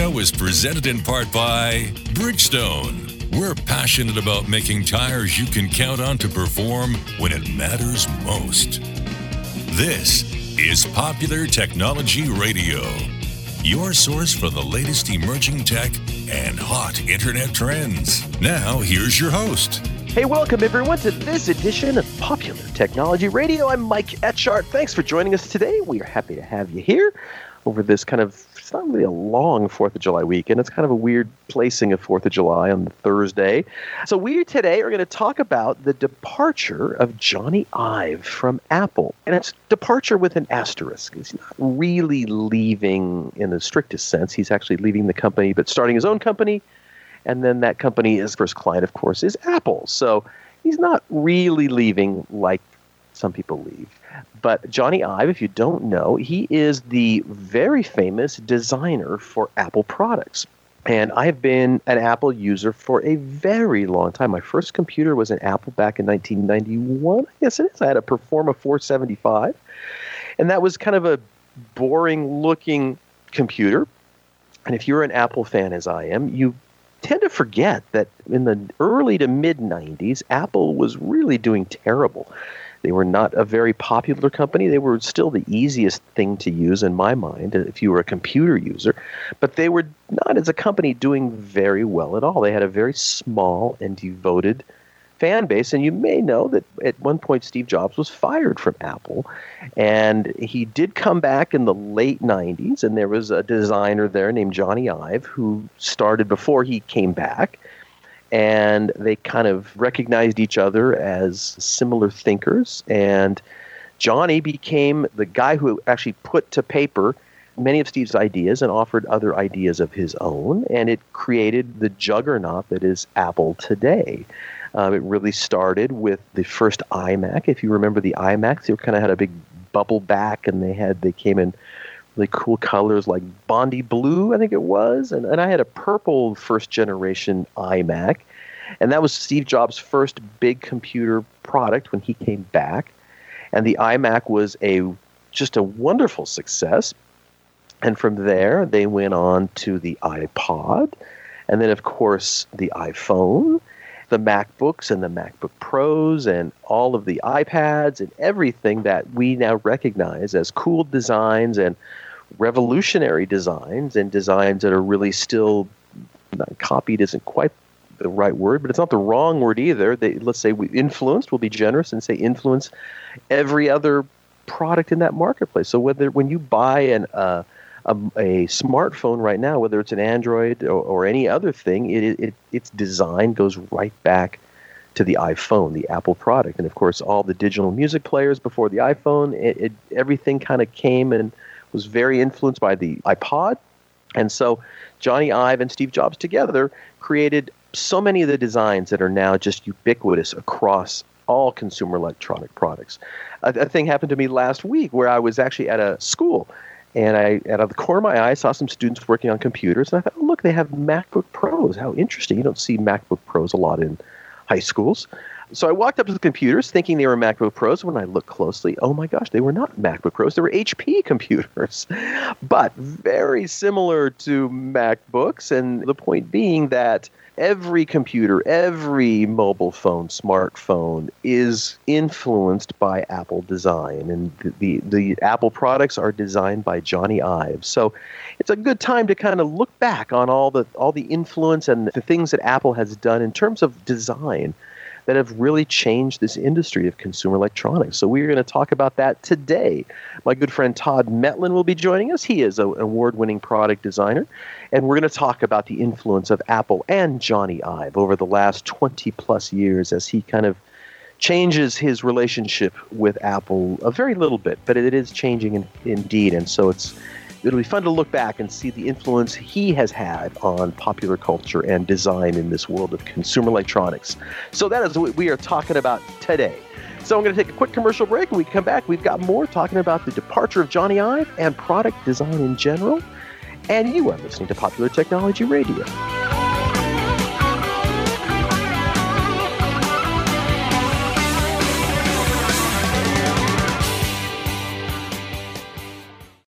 show is presented in part by Bridgestone. We're passionate about making tires you can count on to perform when it matters most. This is Popular Technology Radio, your source for the latest emerging tech and hot internet trends. Now, here's your host. Hey, welcome everyone to this edition of Popular Technology Radio. I'm Mike Etchart. Thanks for joining us today. We are happy to have you here over this kind of it's not really a long Fourth of July weekend. It's kind of a weird placing of Fourth of July on Thursday. So we today are going to talk about the departure of Jony Ive from Apple, and it's departure with an asterisk. He's not really leaving in the strictest sense. He's actually leaving the company, but starting his own company, and then that company, his first client, of course, is Apple. So he's not really leaving like some people leave. But Jony Ive, if you don't know, he is the very famous designer for Apple products. And I have been an Apple user for a very long time. My first computer was an Apple back in 1991. Yes, it is. I had a Performa 475. And that was kind of a boring looking computer. And if you're an Apple fan, as I am, you tend to forget that in the early to mid 90s, Apple was really doing terrible. They were not a very popular company. They were still the easiest thing to use in my mind if you were a computer user, but they were not as a company doing very well at all. They had a very small and devoted fan base. And you may know that at one point Steve Jobs was fired from Apple. And he did come back in the late 90s. And there was a designer there named Jony Ive who started before he came back and they kind of recognized each other as similar thinkers. And Jony became the guy who actually put to paper many of Steve's ideas and offered other ideas of his own, and it created the juggernaut that is Apple today. Um, it really started with the first iMac. If you remember the iMacs, they kind of had a big bubble back, and they had they came in really cool colors like Bondi blue, I think it was. And, and I had a purple first generation iMac. And that was Steve Jobs' first big computer product when he came back. And the iMac was a just a wonderful success. And from there, they went on to the iPod. And then, of course, the iPhone, the MacBooks and the MacBook Pros, and all of the iPads and everything that we now recognize as cool designs and revolutionary designs and designs that are really still not copied isn't quite the right word, but it's not the wrong word either. They, let's say we influenced, we'll be generous and say influence every other product in that marketplace. So whether when you buy an uh, a, a, smartphone right now, whether it's an Android or, or any other thing, it, it, its design goes right back to the iPhone, the Apple product. And of course, all the digital music players before the iPhone, it, it everything kind of came and was very influenced by the iPod. And so Jony Ive and Steve Jobs together created so many of the designs that are now just ubiquitous across all consumer electronic products. A, a thing happened to me last week where I was actually at a school and I, out of the corner of my eye, I saw some students working on computers, and I thought, oh, look, they have MacBook Pros. How interesting. You don't see MacBook Pros a lot in high schools. So I walked up to the computers thinking they were MacBook Pros. When I looked closely, oh my gosh, they were not MacBook Pros. They were HP computers, but very similar to MacBooks. And the point being that every computer, every mobile phone, smartphone is influenced by Apple design. And the, the, the Apple products are designed by Jony Ive. So it's a good time to kind of look back on all the all the influence and the things that Apple has done in terms of design that have really changed this industry of consumer electronics. So we're going to talk about that today. My good friend Todd Metlin will be joining us. He is an award-winning product designer, and we're going to talk about the influence of Apple and Jony Ive over the last 20 plus years as he kind of changes his relationship with Apple a very little bit, but it is changing in, indeed. And so it's it'll be fun to look back and see the influence he has had on popular culture and design in this world of consumer electronics. So that is what we are talking about today. So I'm going to take a quick commercial break. When we come back, we've got more talking about the departure of Jony Ive and product design in general. And you are listening to Popular Technology Radio.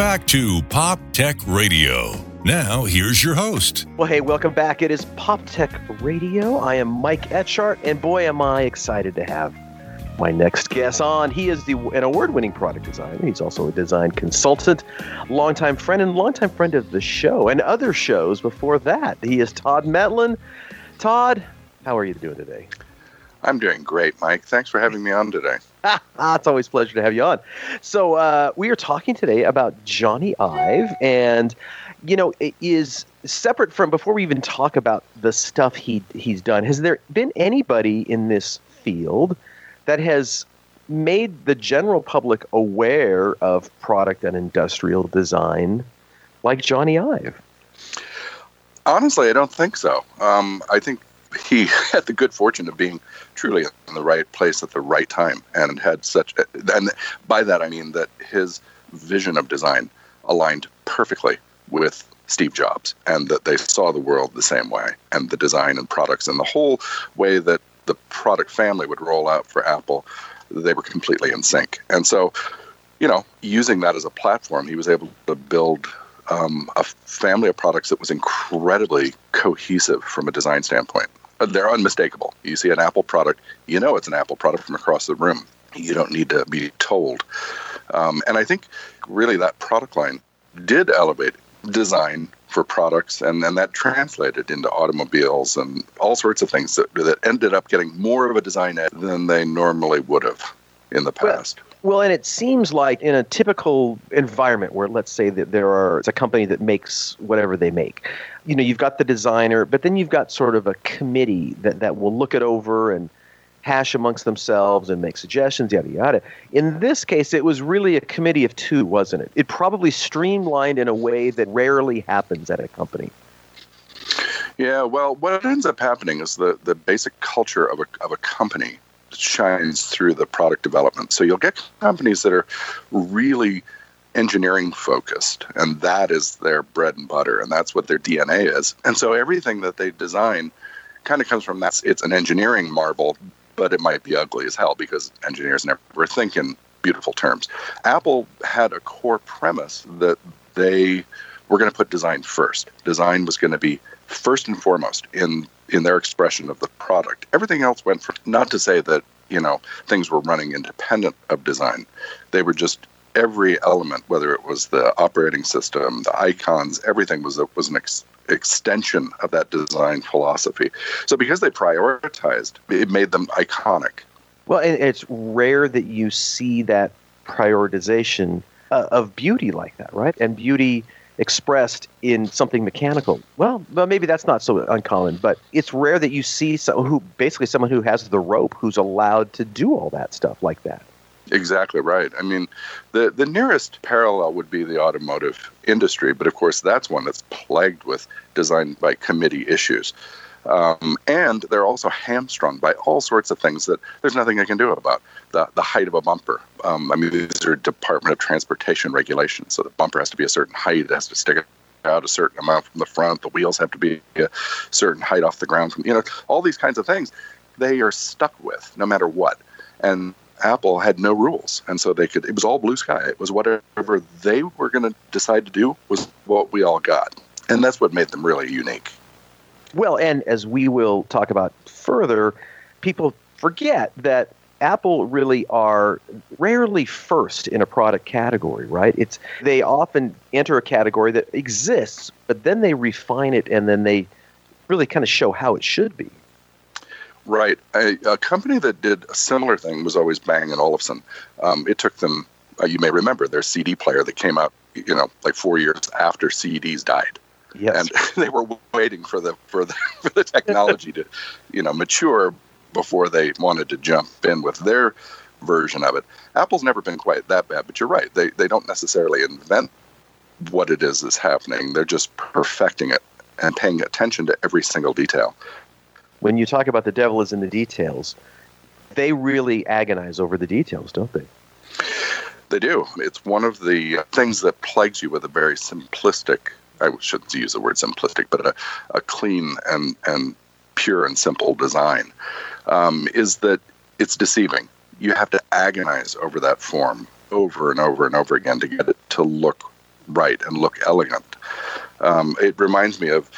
Back to Pop Tech Radio. Now, here's your host. Well, hey, welcome back. It is Pop Tech Radio. I am Mike Etchart, and boy, am I excited to have my next guest on. He is the, an award winning product designer. He's also a design consultant, longtime friend, and longtime friend of the show and other shows before that. He is Todd Metlin. Todd, how are you doing today? I'm doing great, Mike. Thanks for having me on today. it's always a pleasure to have you on. So, uh, we are talking today about Jony Ive, and you know, it is separate from before we even talk about the stuff he he's done. Has there been anybody in this field that has made the general public aware of product and industrial design like Jony Ive? Honestly, I don't think so. Um, I think he had the good fortune of being truly in the right place at the right time and had such and by that I mean that his vision of design aligned perfectly with Steve Jobs and that they saw the world the same way and the design and products and the whole way that the product family would roll out for Apple they were completely in sync. And so you know using that as a platform he was able to build um, a family of products that was incredibly cohesive from a design standpoint they're unmistakable. You see an Apple product, you know it's an Apple product from across the room. You don't need to be told. Um, and I think really that product line did elevate design for products, and, and that translated into automobiles and all sorts of things that, that ended up getting more of a design ed than they normally would have in the past. Well, well, and it seems like in a typical environment where, let's say that there are, it's a company that makes whatever they make. You know, you've got the designer, but then you've got sort of a committee that, that will look it over and hash amongst themselves and make suggestions, yada, yada. In this case, it was really a committee of two, wasn't it? It probably streamlined in a way that rarely happens at a company. Yeah, well, what ends up happening is the, the basic culture of a, of a company shines through the product development. So you'll get companies that are really engineering focused, and that is their bread and butter, and that's what their DNA is. And so everything that they design kind of comes from that. It's an engineering marvel, but it might be ugly as hell because engineers never think in beautiful terms. Apple had a core premise that they were going to put design first. Design was going to be first and foremost in in their expression of the product. Everything else went not to say that you know things were running independent of design. They were just every element, whether it was the operating system, the icons, everything was was an ex- extension of that design philosophy. So because they prioritized, it made them iconic. Well, and it's rare that you see that prioritization uh, of beauty like that, right? And beauty expressed in something mechanical. Well, well, maybe that's not so uncommon, but it's rare that you see someone who basically someone who has the rope who's allowed to do all that stuff like that. Exactly right. I mean, the the nearest parallel would be the automotive industry, but of course that's one that's plagued with design by committee issues. Um, and they're also hamstrung by all sorts of things that there's nothing they can do about. The, the height of a bumper. Um, I mean, these are Department of Transportation regulations. So the bumper has to be a certain height, it has to stick out a certain amount from the front, the wheels have to be a certain height off the ground. From you know, all these kinds of things, they are stuck with no matter what. And Apple had no rules, and so they could. It was all blue sky. It was whatever they were going to decide to do was what we all got, and that's what made them really unique. Well, and as we will talk about further, people forget that Apple really are rarely first in a product category, right? It's they often enter a category that exists, but then they refine it and then they really kind of show how it should be. Right. A, a company that did a similar thing was always Bang and Olufsen. Um, it took them uh, you may remember their CD player that came out, you know, like four years after CDs died. Yes. And they were waiting for the for the for the technology to, you know, mature before they wanted to jump in with their version of it. Apple's never been quite that bad, but you're right. They they don't necessarily invent what it is that's happening. They're just perfecting it and paying attention to every single detail. when you talk about the devil is in the details, they really agonize over the details, don't they? They do. It's one of the things that plagues you with a very simplistic, I shouldn't use the word simplistic, but a, a clean and, and pure and simple design, um, is that it's deceiving. You have to agonize over that form over and over and over again to get it to look right and look elegant. Um, it reminds me of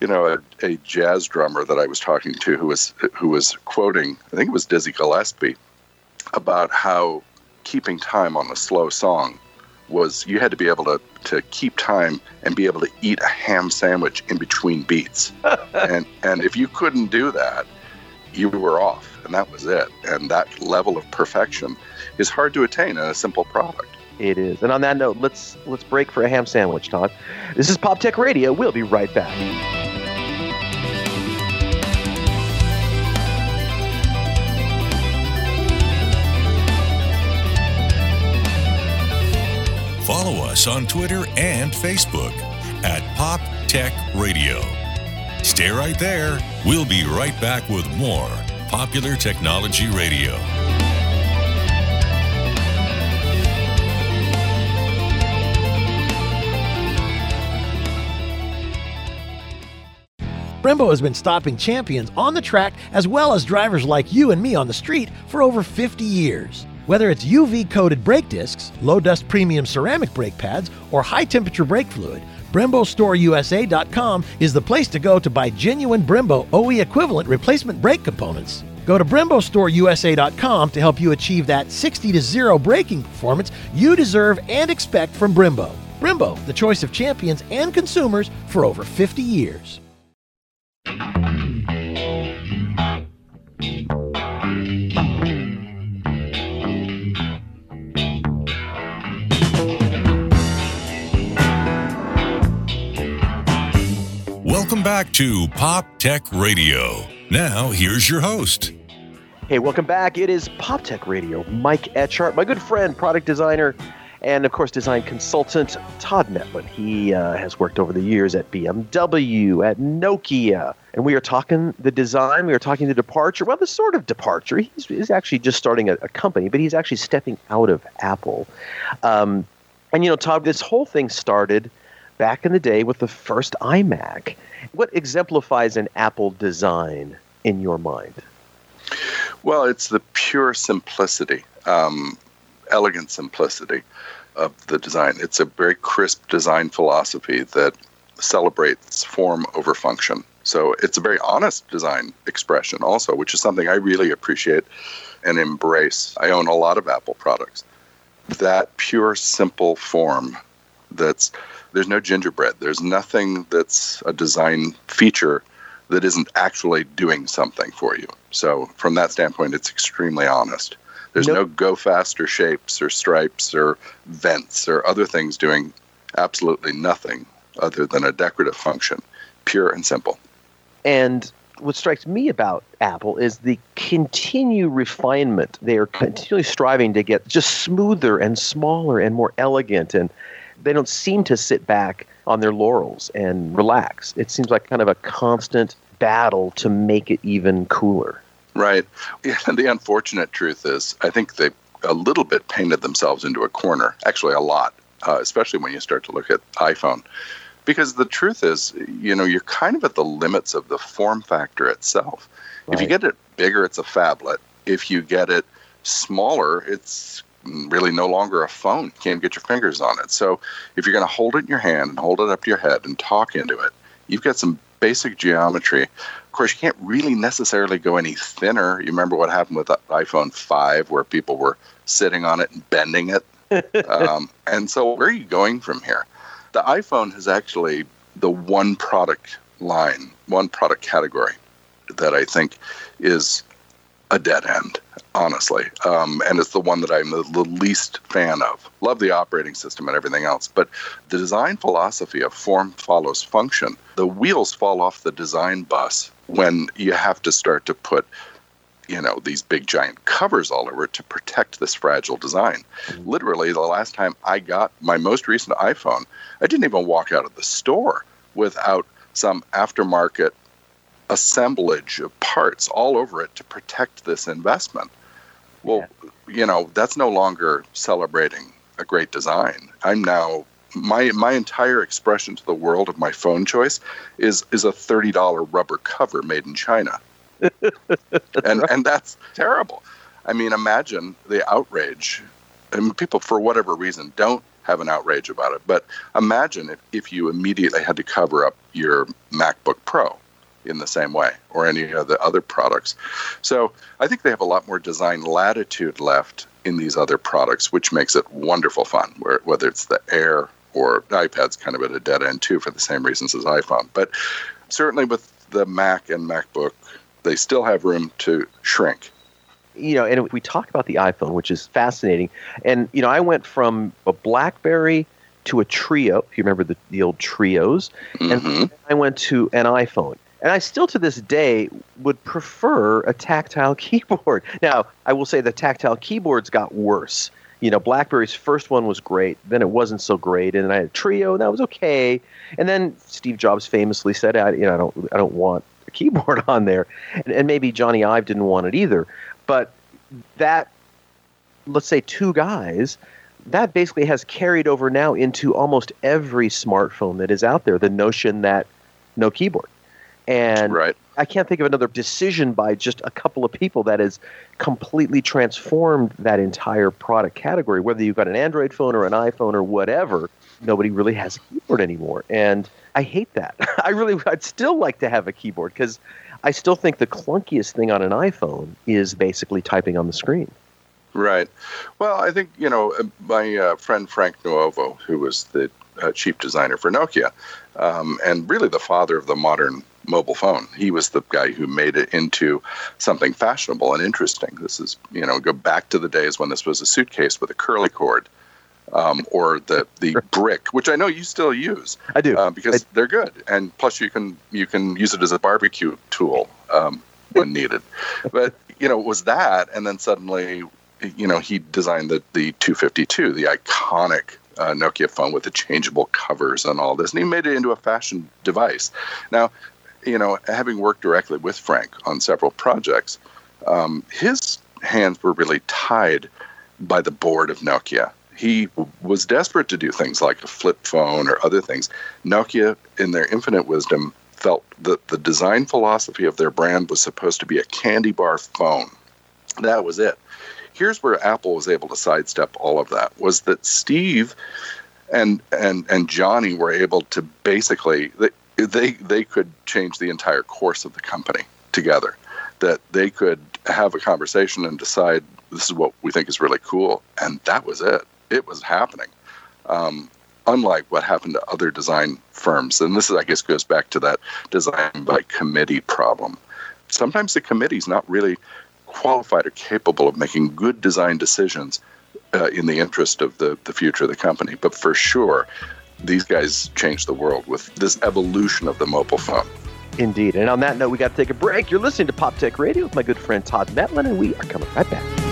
you know, a, a jazz drummer that I was talking to who was who was quoting, I think it was Dizzy Gillespie, about how keeping time on a slow song was you had to be able to, to keep time and be able to eat a ham sandwich in between beats. and and if you couldn't do that, you were off, and that was it. And that level of perfection is hard to attain in a simple product. It is. And on that note, let's let's break for a ham sandwich, Todd. This is Pop Tech Radio. We'll be right back. Us on Twitter and Facebook at Pop Tech Radio. Stay right there. We'll be right back with more Popular Technology Radio. Brembo has been stopping champions on the track as well as drivers like you and me on the street for over 50 years. Whether it's UV coated brake discs, low dust premium ceramic brake pads, or high temperature brake fluid, BremboStoreUSA.com is the place to go to buy genuine Brembo OE equivalent replacement brake components. Go to BremboStoreUSA.com to help you achieve that 60 to 0 braking performance you deserve and expect from Brembo. Brembo, the choice of champions and consumers for over 50 years. Back to Pop Tech Radio. Now, here's your host. Hey, welcome back. It is Pop Tech Radio. Mike Etchart, my good friend, product designer, and of course, design consultant Todd Metlin. He uh, has worked over the years at BMW, at Nokia, and we are talking the design. We are talking the departure. Well, the sort of departure. He's, he's actually just starting a, a, company, but he's actually stepping out of Apple. Um, and you know, Todd, this whole thing started back in the day with the first iMac. What exemplifies an Apple design in your mind? Well, it's the pure simplicity, um, elegant simplicity of the design. It's a very crisp design philosophy that celebrates form over function. So it's a very honest design expression, also, which is something I really appreciate and embrace. I own a lot of Apple products. That pure, simple form that's there's no gingerbread. There's nothing that's a design feature that isn't actually doing something for you. So from that standpoint, it's extremely honest. There's nope. no go faster shapes or stripes or vents or other things doing absolutely nothing other than a decorative function, pure and simple. And what strikes me about Apple is the continued refinement. They are continually striving to get just smoother and smaller and more elegant and they don't seem to sit back on their laurels and relax. It seems like kind of a constant battle to make it even cooler. Right. Yeah, the unfortunate truth is, I think they a little bit painted themselves into a corner. Actually, a lot, uh, especially when you start to look at iPhone. Because the truth is, you know, you're kind of at the limits of the form factor itself. Right. If you get it bigger, it's a phablet. If you get it smaller, it's really no longer a phone. You can't get your fingers on it. So if you're going to hold it in your hand and hold it up to your head and talk into it, you've got some basic geometry. Of course, you can't really necessarily go any thinner. You remember what happened with the iPhone 5 where people were sitting on it and bending it? um, and so where are you going from here? The iPhone is actually the one product line, one product category that I think is a dead end, honestly. Um, and it's the one that I'm the, the least fan of. Love the operating system and everything else, but the design philosophy of form follows function, the wheels fall off the design bus when you have to start to put you know these big giant covers all over to protect this fragile design literally the last time i got my most recent iphone i didn't even walk out of the store without some aftermarket assemblage of parts all over it to protect this investment. Well, yeah. you know, that's no longer celebrating a great design. I'm now my my entire expression to the world of my phone choice is is a thirty dollar rubber cover made in China, and right. and that's terrible. I mean, imagine the outrage. I mean, people for whatever reason don't have an outrage about it, but imagine if, if you immediately had to cover up your MacBook Pro in the same way or any of the other products. So I think they have a lot more design latitude left in these other products, which makes it wonderful fun, where, whether it's the Air or iPad's kind of at a dead end too for the same reasons as iPhone. But certainly with the Mac and MacBook, they still have room to shrink. You know, and we talk about the iPhone, which is fascinating. And, you know, I went from a Blackberry to a Treo. if you remember the, the old Treos, mm-hmm. and I went to an iPhone. And I still to this day would prefer a tactile keyboard. Now, I will say the tactile keyboards got worse. You know, BlackBerry's first one was great, then it wasn't so great, and I had a Treo, and that was okay. And then Steve Jobs famously said, "I, you know, I don't, I don't want a keyboard on there," and, and maybe Jony Ive didn't want it either. But that, let's say, two guys, that basically has carried over now into almost every smartphone that is out there. The notion that no keyboard and right. I can't think of another decision by just a couple of people that has completely transformed that entire product category. Whether you've got an Android phone or an iPhone or whatever, nobody really has a keyboard anymore. And I hate that. I really, I'd still like to have a keyboard because I still think the clunkiest thing on an iPhone is basically typing on the screen. Right. Well, I think, you know, my uh, friend Frank Nuovo, who was the uh, chief designer for Nokia, um, and really the father of the modern mobile phone. He was the guy who made it into something fashionable and interesting. This is, you know, go back to the days when this was a suitcase with a curly cord. Um, or the the brick, which I know you still use. I do uh, because I, they're good, and plus you can you can use it as a barbecue tool um, when needed. But you know, it was that, and then suddenly, you know, he designed the the 252, the iconic uh, Nokia phone with the changeable covers and all this, and he made it into a fashion device. Now, you know, having worked directly with Frank on several projects, um, his hands were really tied by the board of Nokia. He was desperate to do things like a flip phone or other things. Nokia, in their infinite wisdom, felt that the design philosophy of their brand was supposed to be a candy bar phone. That was it. Here's where Apple was able to sidestep all of that was that Steve and and and Jony were able to basically they they could change the entire course of the company together. That they could have a conversation and decide this is what we think is really cool, and that was it. It was happening. Um, unlike what happened to other design firms, and this is, I guess, goes back to that design by committee problem. Sometimes the committee is not really qualified or capable of making good design decisions uh, in the interest of the, the future of the company. But for sure, these guys changed the world with this evolution of the mobile phone. Indeed. And on that note, we got to take a break. You're listening to Pop Tech Radio with my good friend Todd Metlin, and we are coming right back.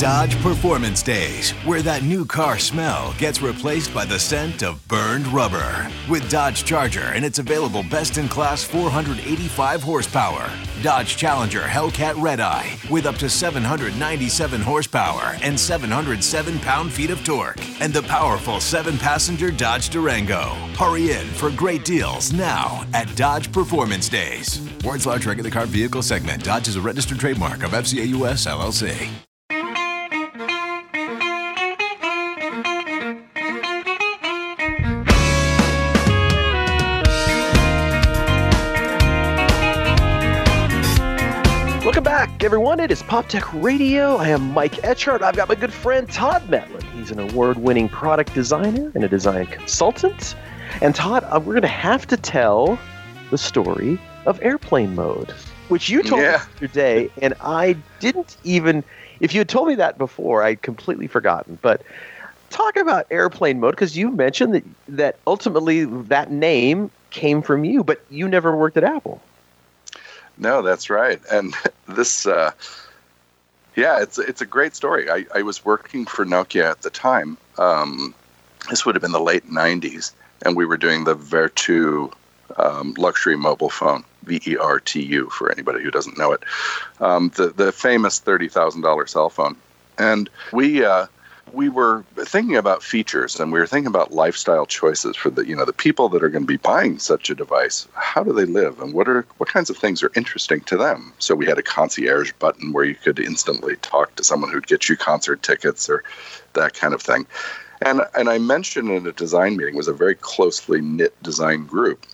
Dodge Performance Days, where that new car smell gets replaced by the scent of burned rubber. With Dodge Charger and its available best in class 485 horsepower. Dodge Challenger Hellcat Redeye with up to 797 horsepower and 707 pound feet of torque. And the powerful seven passenger Dodge Durango. Hurry in for great deals now at Dodge Performance Days. Words large regular car vehicle segment. Dodge is a registered trademark of FCA US LLC. Everyone. It is Pop Tech Radio. I am Mike Etchart. I've got my good friend Todd Metlin. He's an award winning product designer and a design consultant. And Todd, uh, we're going to have to tell the story of airplane mode, which you told Yeah. me today, and I didn't even. If you had told me that before, I'd completely forgotten. But talk about airplane mode because you mentioned that that ultimately that name came from you, but you never worked at Apple. No, that's right. And this, uh, yeah, it's it's a great story. I, I was working for Nokia at the time. Um, this would have been the late '90s, and we were doing the Vertu um, luxury mobile phone, V E R T U, for anybody who doesn't know it, um, the the famous thirty thousand dollar cell phone. And we uh, we were thinking about features and we were thinking about lifestyle choices for the you know the people that are going to be buying such a device. How do they live and what are what kinds of things are interesting to them? So we had a concierge button where you could instantly talk to someone who'd get you concert tickets or that kind of thing. And and I mentioned in a design meeting was a very closely knit design group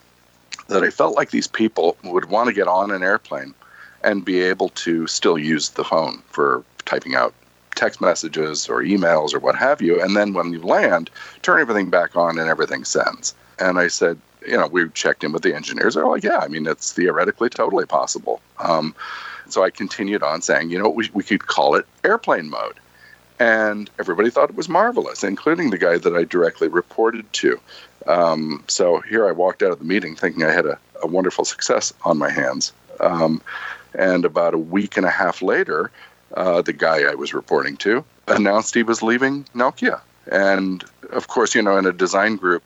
that I felt like these people would want to get on an airplane and be able to still use the phone for typing out text messages or emails or what have you. And then when you land, turn everything back on and everything sends. And I said, you know, we checked in with the engineers. They're like, yeah, I mean, it's theoretically totally possible. Um, so I continued on saying, you know, we, we could call it airplane mode. And everybody thought it was marvelous, including the guy that I directly reported to. Um, so here I walked out of the meeting thinking I had a, a wonderful success on my hands. Um, and about a week and a half later, uh, the guy I was reporting to announced he was leaving Nokia. And of course, you know, in a design group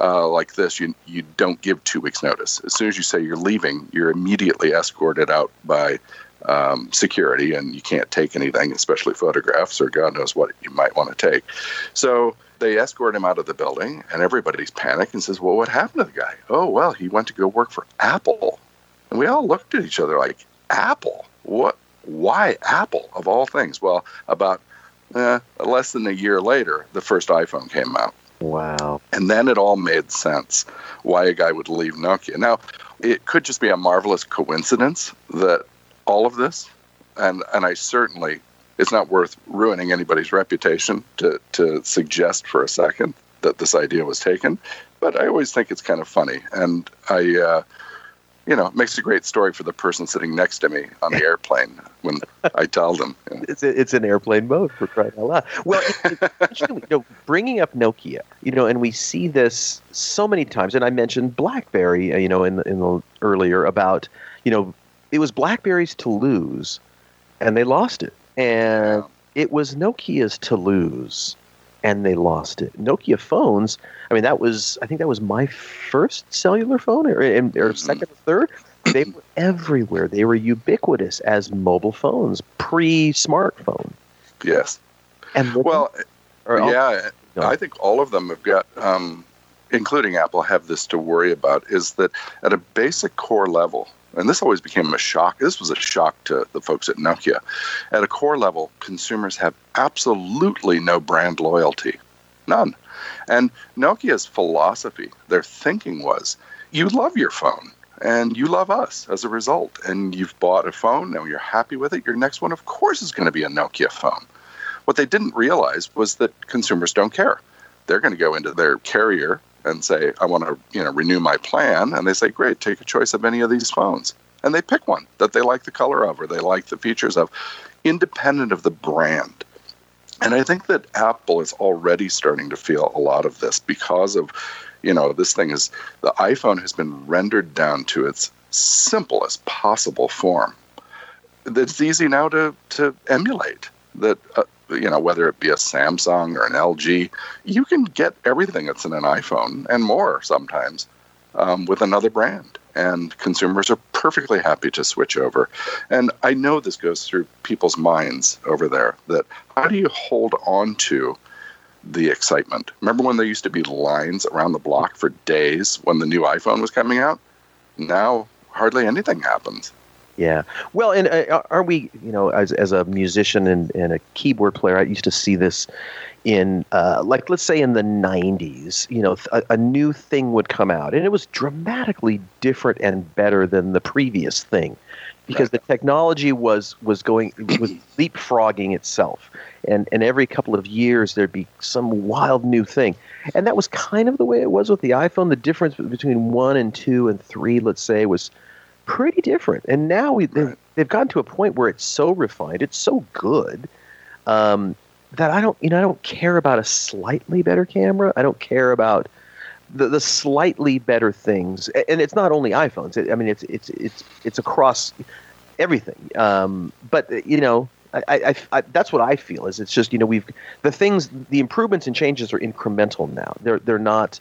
uh, like this, you you don't give two weeks' notice. As soon as you say you're leaving, you're immediately escorted out by um, security, and you can't take anything, especially photographs or God knows what you might want to take. So they escort him out of the building, and everybody's panicked and says, "Well, what happened to the guy? Oh, well, he went to go work for Apple." And we all looked at each other like, "Apple? What? Why Apple of all things?" Well, about eh, less than a year later, the first iPhone came out. Wow. And then it all made sense why a guy would leave Nokia. Now, it could just be a marvelous coincidence that all of this, and and I certainly, it's not worth ruining anybody's reputation to to suggest for a second that this idea was taken. But I always think it's kind of funny, and I. Uh, you know, it makes a great story for the person sitting next to me on the airplane when I tell them. you know. It's it's in airplane mode for crying out loud. Well, it, it, interestingly, you know, bringing up Nokia, you know, and we see this so many times. And I mentioned BlackBerry, uh, you know, in the, in the earlier about, you know, it was BlackBerry's to lose, and they lost it, and it was Nokia's to lose, and they lost it. Nokia phones. I mean, that was I think that was my first cellular phone, or, and- or second or third. They were everywhere. They were ubiquitous as mobile phones, pre-smartphone. Yes. And Well, I'll- yeah, No. I think all of them have got, um, including Apple, have this to worry about is that at a basic core level, and this always became a shock. This was a shock to the folks at Nokia. At a core level, consumers have absolutely no brand loyalty, none. And Nokia's philosophy, their thinking was, you love your phone. And you love us as a result. And you've bought a phone, now you're happy with it. Your next one, of course, is going to be a Nokia phone. What they didn't realize was that consumers don't care. They're going to go into their carrier and say, "I want to, you know, renew my plan," and they say, "Great, take a choice of any of these phones." And they pick one that they like the color of or they like the features of, independent of the brand. And I think that Apple is already starting to feel a lot of this because of, you know, this thing is the iPhone has been rendered down to its simplest possible form. That's easy now to to emulate. That uh, you know, whether it be a Samsung or an LG, you can get everything that's in an iPhone and more sometimes um, with another brand. And consumers are perfectly happy to switch over. And I know this goes through people's minds over there that how do you hold on to the excitement? Remember when there used to be lines around the block for days when the new iPhone was coming out? Now, hardly anything happens. Yeah. Well, and uh, are we, you know, as, as a musician and, and a keyboard player, I used to see this in, uh, like, let's say in the 90s, you know, a, a new thing would come out and it was dramatically different and better than the previous thing. because the technology was was going was leapfrogging itself and and every couple of years there'd be some wild new thing and that was kind of the way it was with the iphone the difference between one and two and three let's say was pretty different and now we they've, they've gotten to a point where it's so refined it's so good um, that i don't you know i don't care about a slightly better camera i don't care about the, the slightly better things, and it's not only iPhones. I mean, it's it's it's it's across everything. Um, but you know, I, I, I, that's what I feel. Is it's just you know we've the things, the improvements and changes are incremental now. They're they're not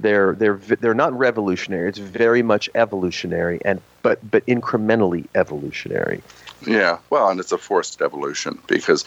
they're they're they're not revolutionary. It's very much evolutionary, and but but incrementally evolutionary. Yeah, well, and it's a forced evolution because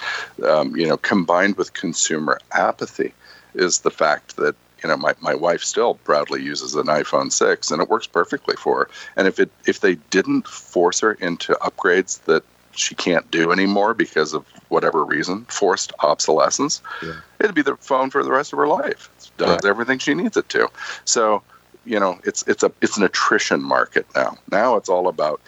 um, you know combined with consumer apathy is the fact that you know, my, my wife still proudly uses an iPhone 6 and it works perfectly for her. And if it if they didn't force her into upgrades that she can't do anymore because of whatever reason, forced obsolescence, yeah. it'd be the phone for the rest of her life. Does right. everything she needs it to. So, you know, it's it's a it's an attrition market now. Now it's all about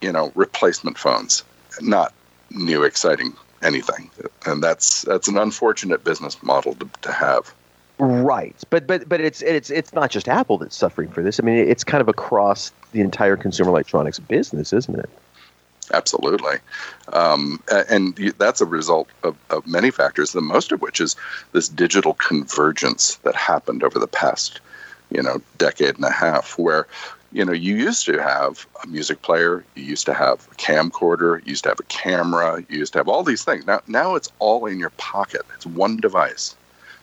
you know replacement phones, not new exciting anything. And that's that's an unfortunate business model to, to have. Right, but but but it's it's it's not just Apple that's suffering for this. I mean, it's kind of across the entire consumer electronics business, isn't it? Absolutely, um, and that's a result of, of many factors. The most of which is this digital convergence that happened over the past, you know, decade and a half, where you know you used to have a music player, you used to have a camcorder, you used to have a camera, you used to have all these things. Now now it's all in your pocket. It's one device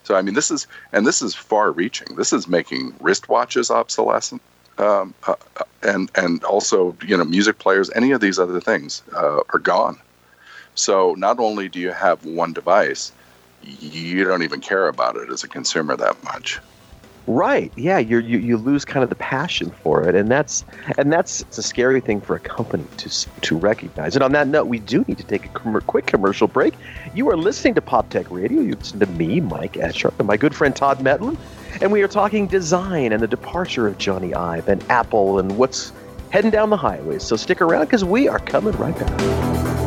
so I mean, this is and this is far-reaching. This is making wristwatches obsolescent, um, uh, uh, and and also you know music players. Any of these other things uh, are gone. So not only do you have one device, you don't even care about it as a consumer that much. Right. Yeah. you you lose kind of the passion for it, and that's and that's a scary thing for a company to to recognize. And on that note, we do need to take a com- quick commercial break. You are listening to Pop Tech Radio. You listen to me, Mike Etchart, and my good friend Todd Metlin, and we are talking design and the departure of Jony Ive and Apple and what's heading down the highways. So stick around because we are coming right back.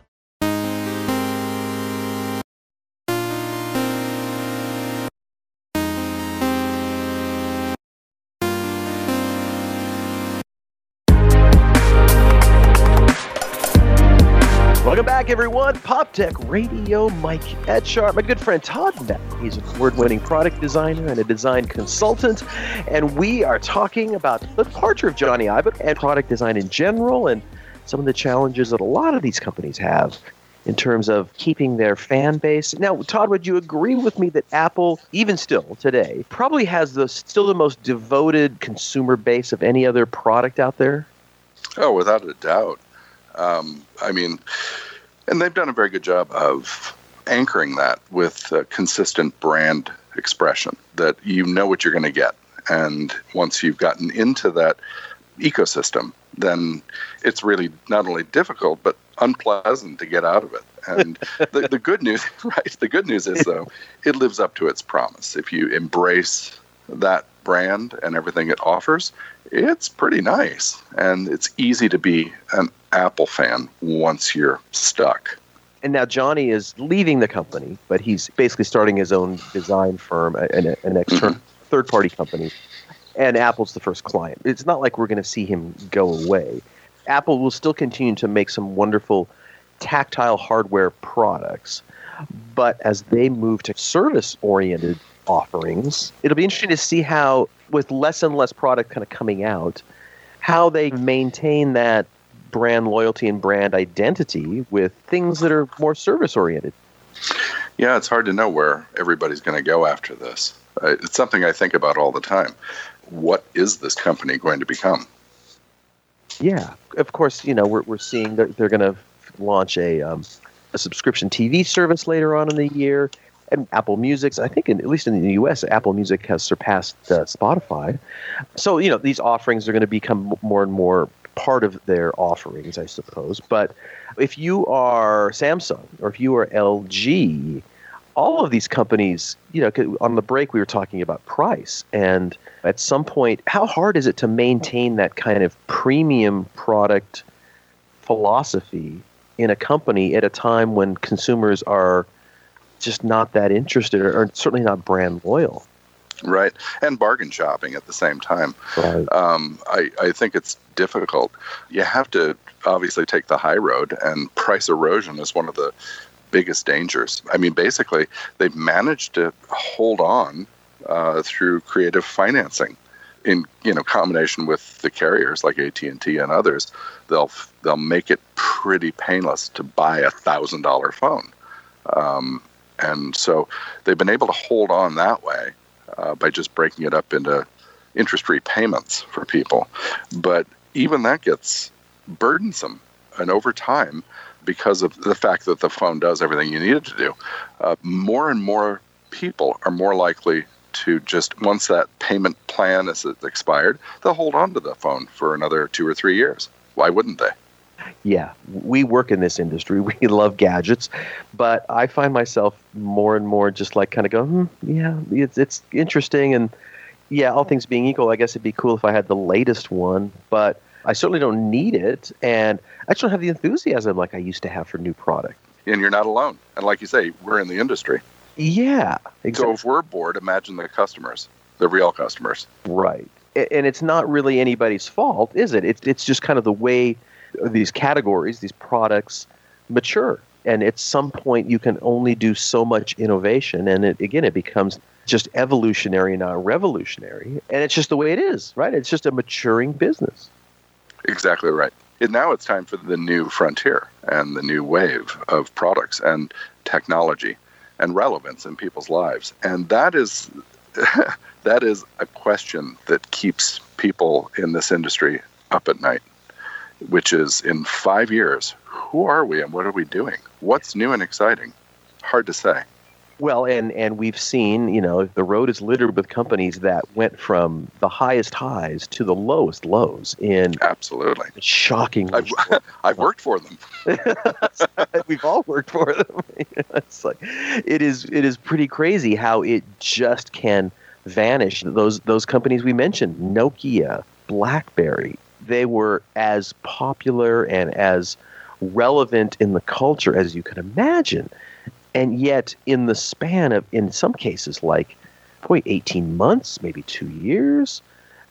everyone. Pop Tech Radio, Mike Etchart, my good friend Todd Beck. He's an award winning product designer and a design consultant. And we are talking about the departure of Jony Ive and product design in general and some of the challenges that a lot of these companies have in terms of keeping their fan base. Now, Todd, would you agree with me that Apple, even still today, probably has the still the most devoted consumer base of any other product out there? Oh, without a doubt. Um, I mean, and they've done a very good job of anchoring that with consistent brand expression that you know what you're going to get. And once you've gotten into that ecosystem, then it's really not only difficult, but unpleasant to get out of it. And the, the good news, right? The good news is, though, it lives up to its promise. If you embrace that brand and everything it offers, it's pretty nice. And it's easy to be an Apple fan once you're stuck. And now Jony is leaving the company, but he's basically starting his own design firm, an, an external mm-hmm. third party company. And Apple's the first client. It's not like we're going to see him go away. Apple will still continue to make some wonderful tactile hardware products. But as they move to service oriented offerings, it'll be interesting to see how, with less and less product kind of coming out, how they maintain that brand loyalty and brand identity with things that are more service oriented. Yeah, it's hard to know where everybody's going to go after this. It's something I think about all the time. What is this company going to become? Yeah, of course. You know, we're we're seeing that they're going to launch a um, a subscription TV service later on in the year, and Apple Music. I think, in, at least in the U.S., Apple Music has surpassed uh, Spotify. So you know, these offerings are going to become more and more part of their offerings, I suppose. But if you are Samsung or if you are LG, all of these companies, you know, on the break we were talking about price, and at some point, how hard is it to maintain that kind of premium product philosophy in a company at a time when consumers are just not that interested or, certainly not brand loyal? Right, and bargain shopping at the same time. Right. Um, I, I think it's difficult. You have to obviously take the high road, and price erosion is one of the biggest dangers. I mean, basically, they've managed to hold on uh, through creative financing in you know combination with the carriers like AT&T and others they'll they'll make it pretty painless to buy a thousand dollar phone um, and so they've been able to hold on that way uh, by just breaking it up into interest free payments for people but even that gets burdensome and over time because of the fact that the phone does everything you need it to do, uh, more and more people are more likely to just once that payment plan is expired, they'll hold on to the phone for another two or three years. Why wouldn't they? Yeah, we work in this industry. We love gadgets, but I find myself more and more just like kind of go, hmm, yeah, it's it's interesting, and yeah, all things being equal, I guess it'd be cool if I had the latest one, but I certainly don't need it, and I just don't have the enthusiasm like I used to have for new product. And you're not alone. And like you say, we're in the industry. Yeah, exactly. So if we're bored, imagine the customers, the real customers. Right. And it's not really anybody's fault, is it? It's it's just kind of the way these categories, these products mature. And at some point, you can only do so much innovation, and it, again, it becomes just evolutionary, not revolutionary. And it's just the way it is, right? It's just a maturing business. Exactly right. And now it's time for the new frontier and the new wave of products and technology and relevance in people's lives. And that is that is a question that keeps people in this industry up at night, which is in 5 years, who are we and what are we doing? What's new and exciting? Hard to say. Well, and and we've seen, you know, the road is littered with companies that went from the highest highs to the lowest lows in absolutely shocking. I've, I've worked for them. we've all worked for them. it's like it is it is pretty crazy how it just can vanish. Those those companies we mentioned, Nokia, BlackBerry, they were as popular and as relevant in the culture as you can imagine. And yet in the span of in some cases like boy 18 months maybe two years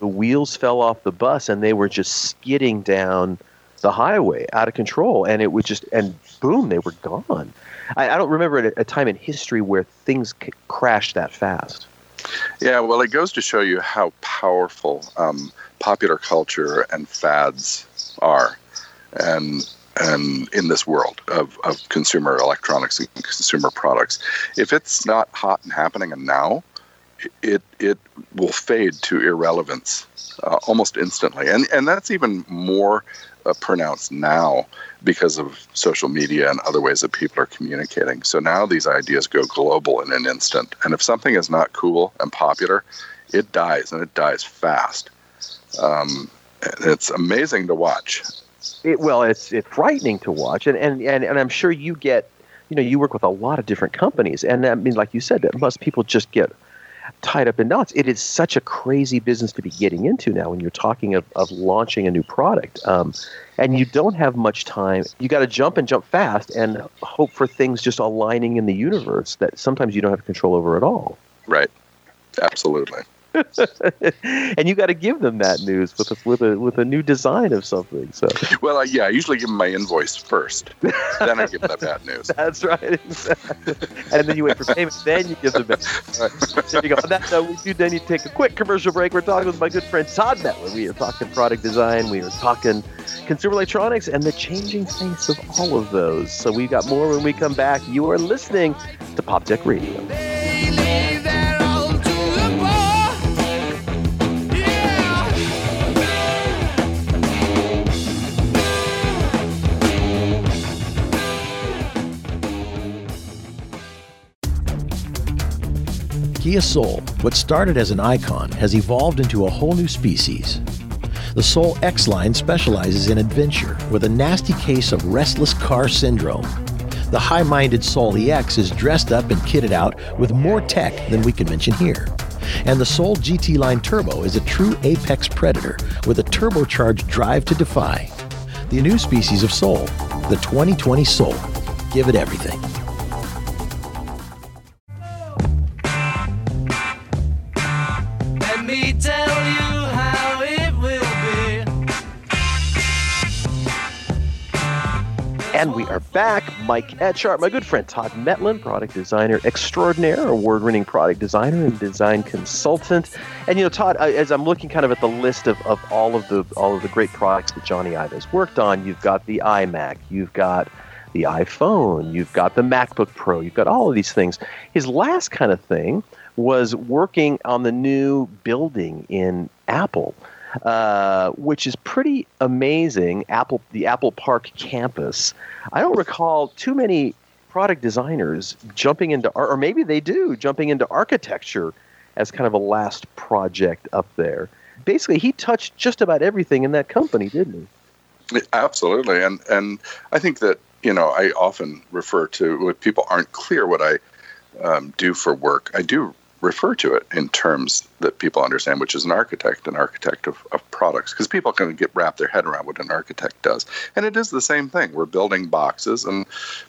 the wheels fell off the bus and they were just skidding down the highway out of control. And it was just and boom they were gone. I, I don't remember a, a, time in history where things c- crashed that fast. Yeah well it goes to show you how powerful um, popular culture and fads are and and in this world of, of consumer electronics and consumer products. If it's not hot and happening and now, it it will fade to irrelevance uh, almost instantly, and and that's even more uh, pronounced now because of social media and other ways that people are communicating. So now these ideas go global in an instant, and if something is not cool and popular, it dies, and it dies fast. Um, it's amazing to watch it, well, it's it's frightening to watch, and, and and and I'm sure you get, you know, you work with a lot of different companies, and I mean, like you said, that most people just get tied up in knots. It is such a crazy business to be getting into now when you're talking of, of launching a new product, um, and you don't have much time. You got to jump and jump fast, and hope for things just aligning in the universe that sometimes you don't have control over at all. Right. Absolutely. and you got to give them that news with a, with a with a new design of something. So, well, uh, yeah, I usually give them my invoice first, then I give them the bad news. That's right, exactly. and then you wait for payment, then you give them. Bad right. There you go. On that note, we do then you take a quick commercial break. We're talking with my good friend Todd Metlin. We are talking product design. We are talking consumer electronics and the changing face of all of those. So we've got more when we come back. You are listening to Pop Tech Radio. Kia Soul, what started as an icon, has evolved into a whole new species. The Soul X line specializes in adventure with a nasty case of restless car syndrome. The high minded Soul EX is dressed up and kitted out with more tech than we can mention here. And the Soul GT Line Turbo is a true apex predator with a turbocharged drive to defy. The new species of Soul, the 2020 Soul. Give it everything. Are back. Mike Etchart, my good friend Todd Metlin, product designer extraordinaire, award winning product designer and design consultant. And you know, Todd, as I'm looking kind of at the list of, of all of the all of the great products that Jony Ive has worked on, you've got the iMac, you've got the iPhone, you've got the MacBook Pro, you've got all of these things. His last kind of thing was working on the new building in Apple. Uh, which is pretty amazing. Apple, the Apple Park campus. I don't recall too many product designers jumping into, or maybe they do, jumping into architecture as kind of a last project up there. Basically, he touched just about everything in that company, didn't he? Absolutely, and and I think that you know I often refer to when people aren't clear what I um, do for work. I do refer to it in terms that people understand, which is an architect, an architect of, of products, because people can get wrap their head around what an architect does. And it is the same thing. We're building boxes and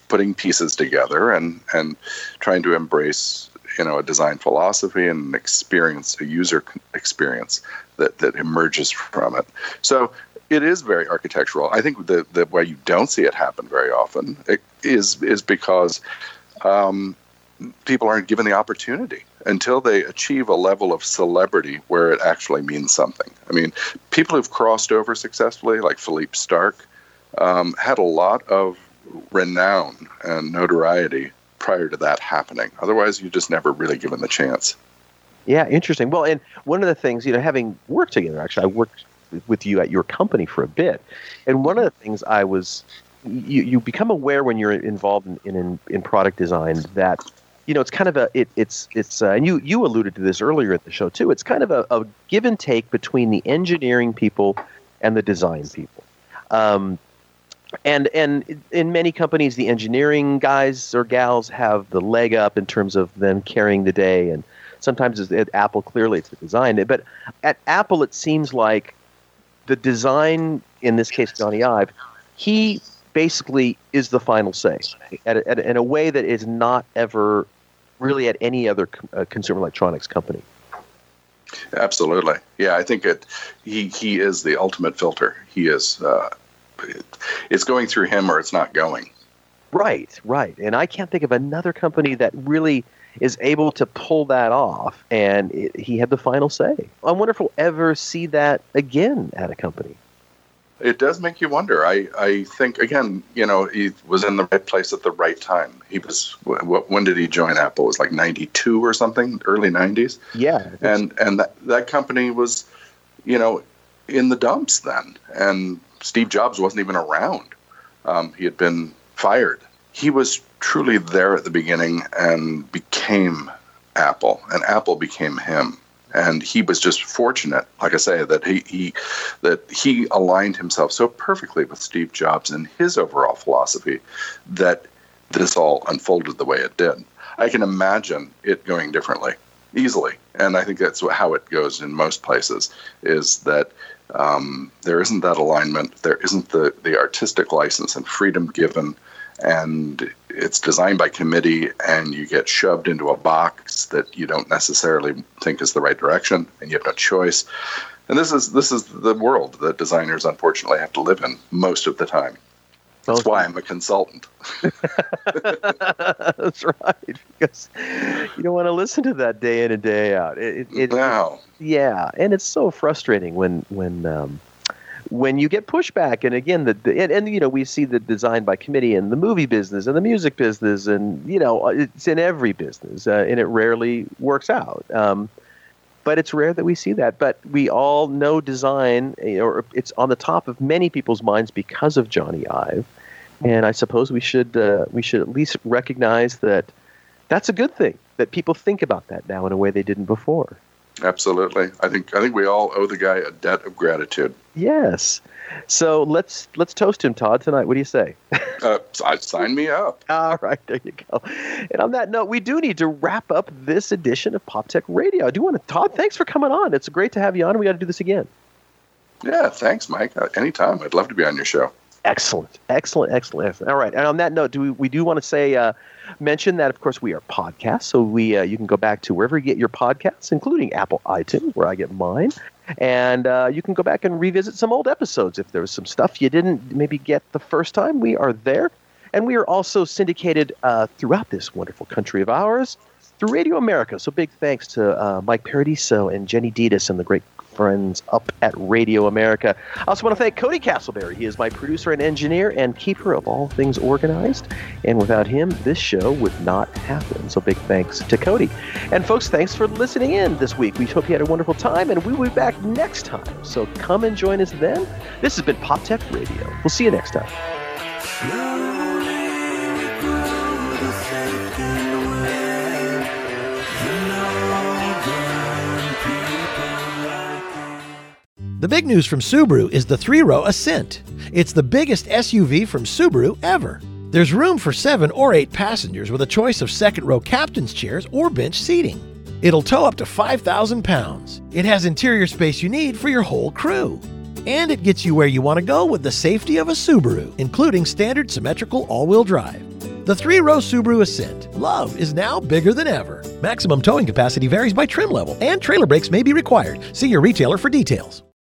putting pieces together and, and trying to embrace you know a design philosophy and an experience, a user experience that, that emerges from it. So it is very architectural. I think the, the way you don't see it happen very often is is because um, people aren't given the opportunity until they achieve a level of celebrity where it actually means something. I mean, people who've crossed over successfully, like Philippe Starck, um, had a lot of renown and notoriety prior to that happening. Otherwise, you're just never really given the chance. Yeah, interesting. Well, and one of the things, you know, having worked together, actually, I worked with you at your company for a bit. And one of the things I was, you, you become aware when you're involved in, in, in product design that you know, it's kind of a it, it's it's uh, and you you alluded to this earlier at the show too. It's kind of a, a give and take between the engineering people and the design people. Um, and and in many companies, the engineering guys or gals have the leg up in terms of them carrying the day, and sometimes at Apple clearly it's the design. But at Apple, it seems like the design, in this case, Jony Ive, he basically is the final say at, at, in a way that is not ever really at any other uh, consumer electronics company. Absolutely, yeah. I think it. He he is the ultimate filter. He is. Uh, it, it's going through him, or it's not going. Right, right. And I can't think of another company that really is able to pull that off. And it, he had the final say. I wonder if we'll ever see that again at a company it does make you wonder. I, I think again, you know, he was in the right place at the right time. He was. When did he join Apple? It was like '92 or something, early '90s. Yeah, and and that that company was, you know, in the dumps then, and Steve Jobs wasn't even around. Um, he had been fired. He was truly there at the beginning and became Apple, and Apple became him and he was just fortunate like i say that he, he that he aligned himself so perfectly with steve jobs and his overall philosophy that this all unfolded the way it did. I can imagine it going differently easily. And i think that's how it goes in most places is that um, there isn't that alignment there isn't the, the artistic license and freedom given and it's designed by committee and you get shoved into a box that you don't necessarily think is the right direction and you have no choice and this is this is the world that designers unfortunately have to live in most of the time that's why I'm a consultant. That's right, because you don't want to listen to that day in and day out. It, it, no. Yeah, and it's so frustrating when when um, when you get pushback. And again, the, the and, and, you know we see the design by committee in the movie business and the music business, and you know it's in every business, uh, and it rarely works out. Um, but it's rare that we see that. But we all know design, or it's on the top of many people's minds because of Jony Ive, and I suppose we should uh, we should at least recognize that that's a good thing that people think about that now in a way they didn't before. Absolutely, I think I think we all owe the guy a debt of gratitude. Yes. So let's let's toast him, Todd, tonight. What do you say? uh, sign me up. All right, there you go. And on that note, we do need to wrap up this edition of Pop Tech Radio. I do want to, Todd. Thanks for coming on. It's great to have you on. We got to do this again. Yeah, thanks, Mike. Uh, anytime. I'd love to be on your show. Excellent, excellent, excellent. All right, and on that note, do we, we do want to say uh, mention that of course we are podcasts, so we uh, you can go back to wherever you get your podcasts, including Apple iTunes, where I get mine, and uh, you can go back and revisit some old episodes if there was some stuff you didn't maybe get the first time. We are there, and we are also syndicated uh, throughout this wonderful country of ours through Radio America. So big thanks to uh, Mike Paradiso and Jenny Detis and the great friends up at Radio America. I also want to thank Cody Castleberry. He is my producer and engineer and keeper of all things organized. And without him, this show would not happen. So big thanks to Cody. And folks, thanks for listening in this week. We hope you had a wonderful time, and we will be back next time. So come and join us then. This has been Pop Tech Radio. We'll see you next time. The big news from Subaru is the three row Ascent. It's the biggest SUV from Subaru ever. There's room for seven or eight passengers with a choice of second row captain's chairs or bench seating. It'll tow up to 5,000 pounds. It has interior space you need for your whole crew. And it gets you where you want to go with the safety of a Subaru, including standard symmetrical all wheel drive. The three row Subaru Ascent. Love is now bigger than ever. Maximum towing capacity varies by trim level, and trailer brakes may be required. See your retailer for details.